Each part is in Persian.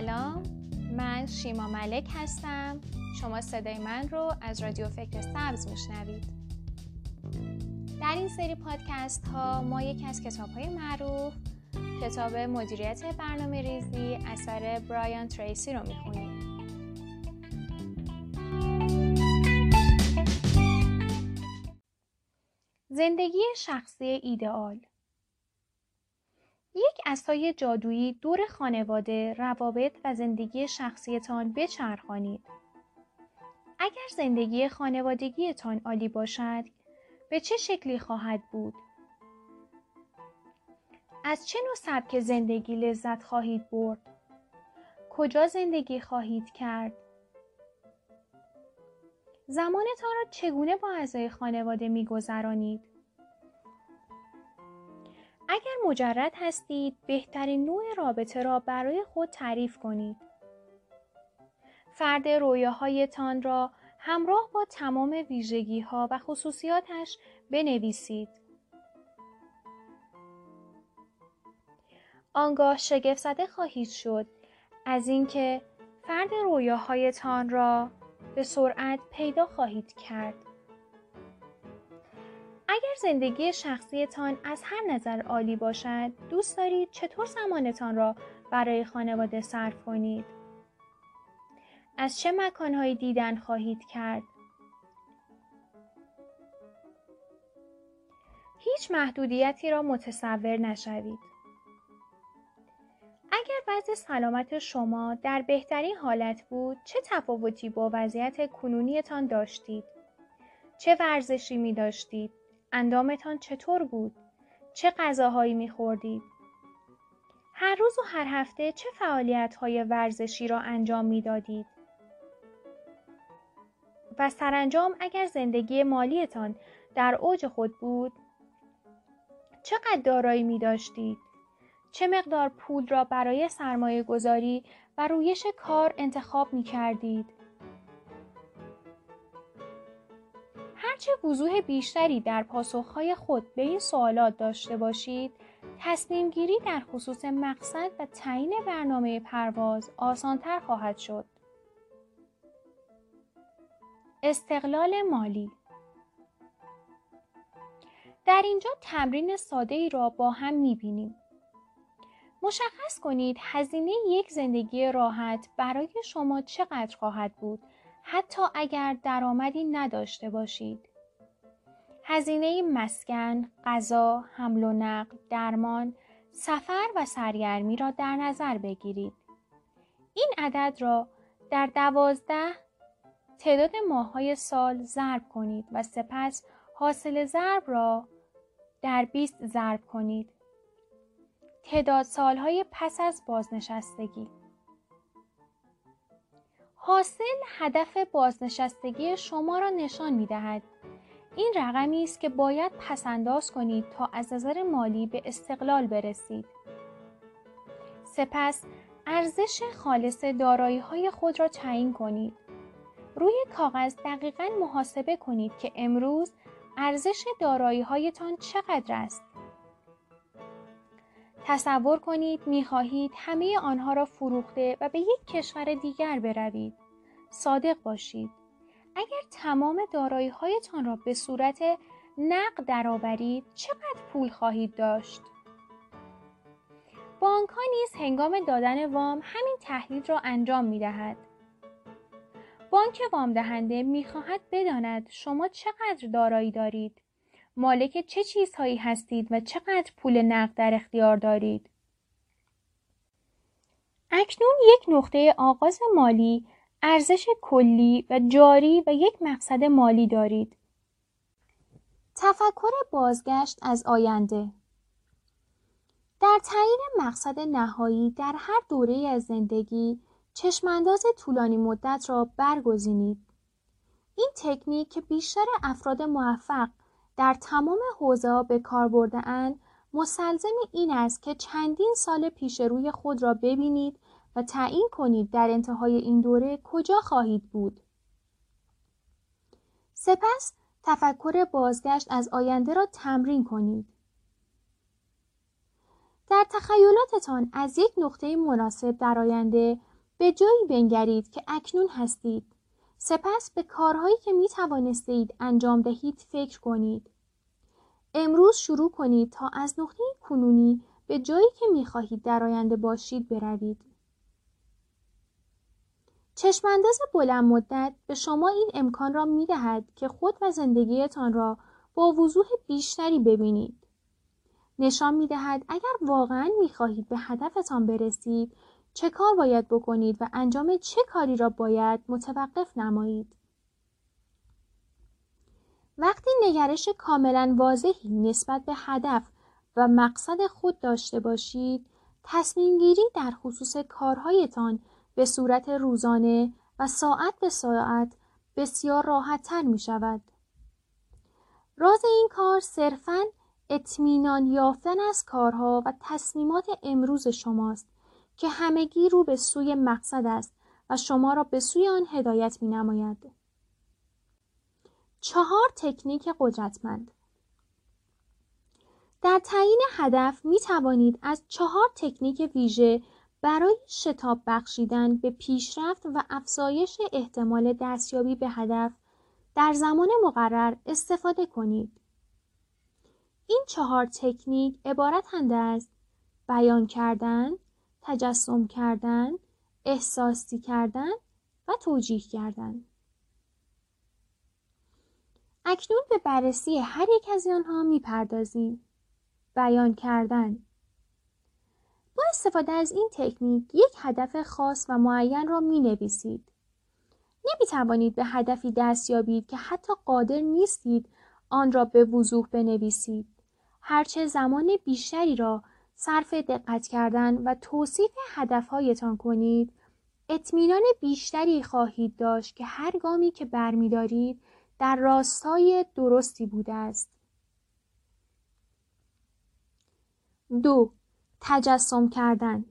سلام من شیما ملک هستم. شما صدای من رو از رادیو فکر سبز میشنوید. در این سری پادکست ها ما یکی از کتاب های معروف کتاب مدیریت برنامه ریزی اثر برایان تریسی رو می‌خونیم. زندگی شخصی ایدئال یک اسای جادویی دور خانواده، روابط و زندگی شخصیتان بچرخانید. اگر زندگی خانوادگیتان عالی باشد، به چه شکلی خواهد بود؟ از چه نوع سبک زندگی لذت خواهید برد؟ کجا زندگی خواهید کرد؟ زمانتان را چگونه با اعضای خانواده میگذرانید؟ اگر مجرد هستید بهترین نوع رابطه را برای خود تعریف کنید. فرد رویاهایتان را همراه با تمام ویژگی ها و خصوصیاتش بنویسید. آنگاه شگفت زده خواهید شد از اینکه فرد رویاهایتان را به سرعت پیدا خواهید کرد. اگر زندگی شخصیتان از هر نظر عالی باشد دوست دارید چطور زمانتان را برای خانواده صرف کنید؟ از چه مکانهایی دیدن خواهید کرد؟ هیچ محدودیتی را متصور نشوید. اگر وضع سلامت شما در بهترین حالت بود چه تفاوتی با وضعیت کنونیتان داشتید؟ چه ورزشی می داشتید اندامتان چطور بود؟ چه غذاهایی میخوردید؟ هر روز و هر هفته چه فعالیت های ورزشی را انجام می‌دادید؟ و سرانجام اگر زندگی مالیتان در اوج خود بود چقدر دارایی می داشتید؟ چه مقدار پول را برای سرمایه گذاری و رویش کار انتخاب می کردید؟ هرچه وضوح بیشتری در پاسخهای خود به این سوالات داشته باشید تصمیم گیری در خصوص مقصد و تعیین برنامه پرواز آسانتر خواهد شد. استقلال مالی در اینجا تمرین ساده ای را با هم می بینیم. مشخص کنید هزینه یک زندگی راحت برای شما چقدر خواهد بود حتی اگر درآمدی نداشته باشید. هزینه مسکن، غذا، حمل و نقل، درمان، سفر و سرگرمی را در نظر بگیرید. این عدد را در دوازده تعداد ماههای سال ضرب کنید و سپس حاصل ضرب را در 20 ضرب کنید. تعداد سالهای پس از بازنشستگی حاصل هدف بازنشستگی شما را نشان می دهد. این رقمی است که باید پسنداز کنید تا از نظر مالی به استقلال برسید. سپس ارزش خالص دارایی های خود را تعیین کنید. روی کاغذ دقیقا محاسبه کنید که امروز ارزش دارایی هایتان چقدر است. تصور کنید می خواهید همه آنها را فروخته و به یک کشور دیگر بروید. صادق باشید. اگر تمام دارایی هایتان را به صورت نقد درآورید چقدر پول خواهید داشت؟ بانک ها نیز هنگام دادن وام همین تحلیل را انجام می دهد. بانک وام دهنده می خواهد بداند شما چقدر دارایی دارید. مالک چه چیزهایی هستید و چقدر پول نقد در اختیار دارید. اکنون یک نقطه آغاز مالی ارزش کلی و جاری و یک مقصد مالی دارید. تفکر بازگشت از آینده در تعیین مقصد نهایی در هر دوره از زندگی چشمانداز طولانی مدت را برگزینید. این تکنیک که بیشتر افراد موفق در تمام حوزه به کار برده اند مسلزم این است که چندین سال پیش روی خود را ببینید و تعیین کنید در انتهای این دوره کجا خواهید بود. سپس تفکر بازگشت از آینده را تمرین کنید. در تخیلاتتان از یک نقطه مناسب در آینده به جایی بنگرید که اکنون هستید. سپس به کارهایی که می توانستید انجام دهید فکر کنید. امروز شروع کنید تا از نقطه کنونی به جایی که می خواهید در آینده باشید بروید. چشمانداز بلند مدت به شما این امکان را می دهد که خود و زندگیتان را با وضوح بیشتری ببینید. نشان می دهد اگر واقعا می خواهید به هدفتان برسید چه کار باید بکنید و انجام چه کاری را باید متوقف نمایید. وقتی نگرش کاملا واضحی نسبت به هدف و مقصد خود داشته باشید، تصمیم گیری در خصوص کارهایتان به صورت روزانه و ساعت به ساعت بسیار راحت تر می شود. راز این کار صرفاً اطمینان یافتن از کارها و تصمیمات امروز شماست که همگی رو به سوی مقصد است و شما را به سوی آن هدایت می نماید. چهار تکنیک قدرتمند در تعیین هدف می توانید از چهار تکنیک ویژه برای شتاب بخشیدن به پیشرفت و افزایش احتمال دستیابی به هدف در زمان مقرر استفاده کنید. این چهار تکنیک عبارتند از بیان کردن، تجسم کردن، احساسی کردن و توجیه کردن. اکنون به بررسی هر یک از آنها می‌پردازیم. بیان کردن با استفاده از این تکنیک یک هدف خاص و معین را می نویسید. نمی توانید به هدفی دست یابید که حتی قادر نیستید آن را به وضوح بنویسید. هرچه زمان بیشتری را صرف دقت کردن و توصیف هدفهایتان کنید اطمینان بیشتری خواهید داشت که هر گامی که برمیدارید در راستای درستی بوده است. دو تجسم کردن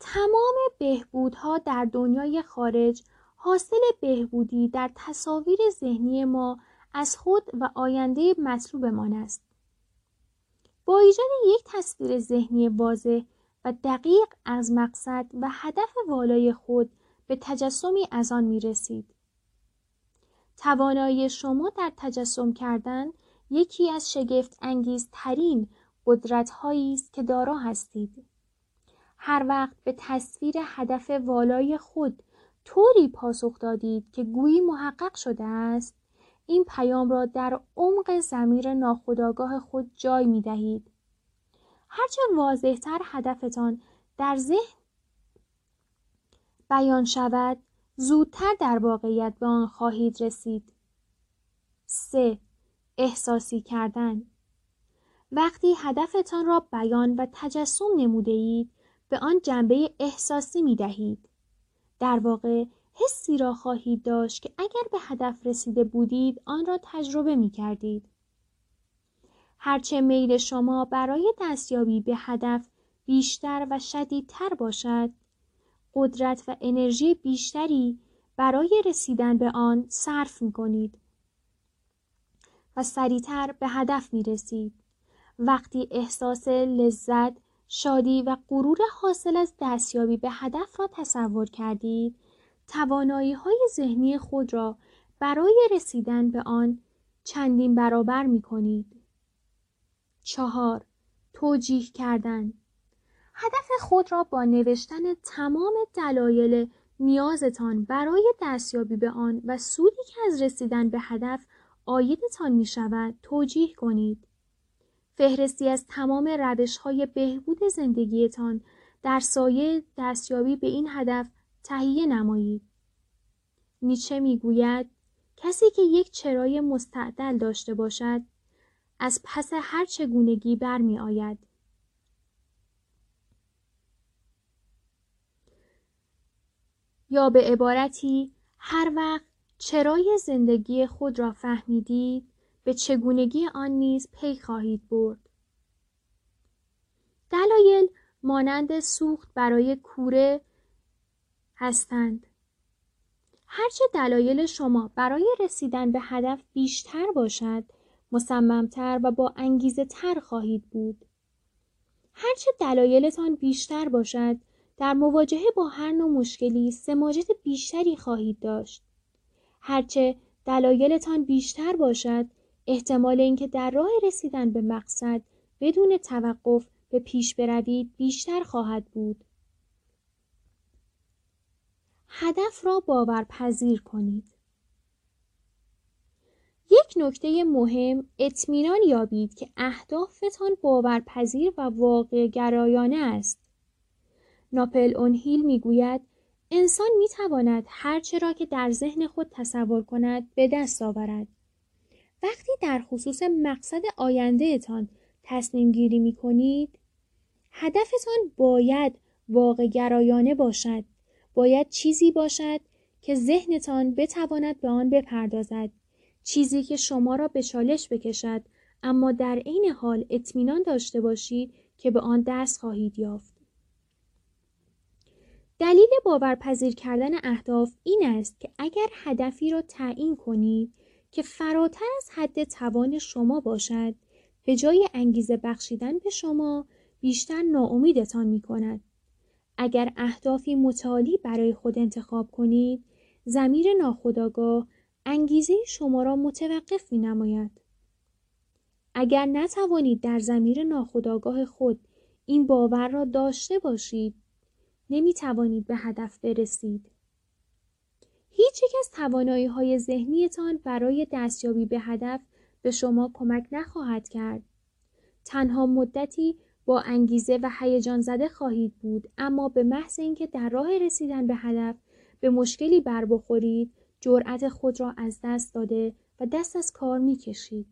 تمام بهبودها در دنیای خارج حاصل بهبودی در تصاویر ذهنی ما از خود و آینده مطلوبمان است. با ایجاد یک تصویر ذهنی واضح و دقیق از مقصد و هدف والای خود به تجسمی از آن می رسید. توانایی شما در تجسم کردن یکی از شگفت انگیز ترین قدرت است که دارا هستید. هر وقت به تصویر هدف والای خود طوری پاسخ دادید که گویی محقق شده است این پیام را در عمق زمیر ناخودآگاه خود جای می دهید. هرچه واضحتر هدفتان در ذهن بیان شود زودتر در واقعیت به آن خواهید رسید. 3. احساسی کردن وقتی هدفتان را بیان و تجسم نموده اید به آن جنبه احساسی می دهید. در واقع حسی را خواهید داشت که اگر به هدف رسیده بودید آن را تجربه می کردید. هرچه میل شما برای دستیابی به هدف بیشتر و شدیدتر باشد قدرت و انرژی بیشتری برای رسیدن به آن صرف می کنید و سریعتر به هدف می رسید. وقتی احساس لذت، شادی و غرور حاصل از دستیابی به هدف را تصور کردید، توانایی های ذهنی خود را برای رسیدن به آن چندین برابر می کنید. چهار توجیه کردن هدف خود را با نوشتن تمام دلایل نیازتان برای دستیابی به آن و سودی که از رسیدن به هدف آیدتان می شود توجیه کنید. فهرستی از تمام روش های بهبود زندگیتان در سایه دستیابی به این هدف تهیه نمایید. نیچه می‌گوید کسی که یک چرای مستعدل داشته باشد از پس هر چگونگی برمی آید. یا به عبارتی هر وقت چرای زندگی خود را فهمیدید به چگونگی آن نیز پی خواهید برد. دلایل مانند سوخت برای کوره هستند. هرچه دلایل شما برای رسیدن به هدف بیشتر باشد، مصممتر و با انگیزه تر خواهید بود. هرچه دلایلتان بیشتر باشد، در مواجهه با هر نوع مشکلی سماجت بیشتری خواهید داشت. هرچه دلایلتان بیشتر باشد احتمال اینکه در راه رسیدن به مقصد بدون توقف به پیش بروید بیشتر خواهد بود. هدف را باورپذیر کنید. یک نکته مهم اطمینان یابید که اهدافتان باورپذیر و واقع گرایانه است. ناپل اونهیل می‌گوید انسان می‌تواند هرچه را که در ذهن خود تصور کند به دست آورد. وقتی در خصوص مقصد آیندهتان تصمیم گیری می کنید هدفتان باید واقع گرایانه باشد باید چیزی باشد که ذهنتان بتواند به آن بپردازد چیزی که شما را به چالش بکشد اما در عین حال اطمینان داشته باشید که به آن دست خواهید یافت دلیل باورپذیر کردن اهداف این است که اگر هدفی را تعیین کنید که فراتر از حد توان شما باشد به جای انگیزه بخشیدن به شما بیشتر ناامیدتان می کند. اگر اهدافی متعالی برای خود انتخاب کنید زمیر ناخداگاه انگیزه شما را متوقف می نماید. اگر نتوانید در زمیر ناخداگاه خود این باور را داشته باشید نمی توانید به هدف برسید. هیچ یک از توانایی های ذهنیتان برای دستیابی به هدف به شما کمک نخواهد کرد. تنها مدتی با انگیزه و هیجان زده خواهید بود اما به محض اینکه در راه رسیدن به هدف به مشکلی بر بخورید جرأت خود را از دست داده و دست از کار می کشید.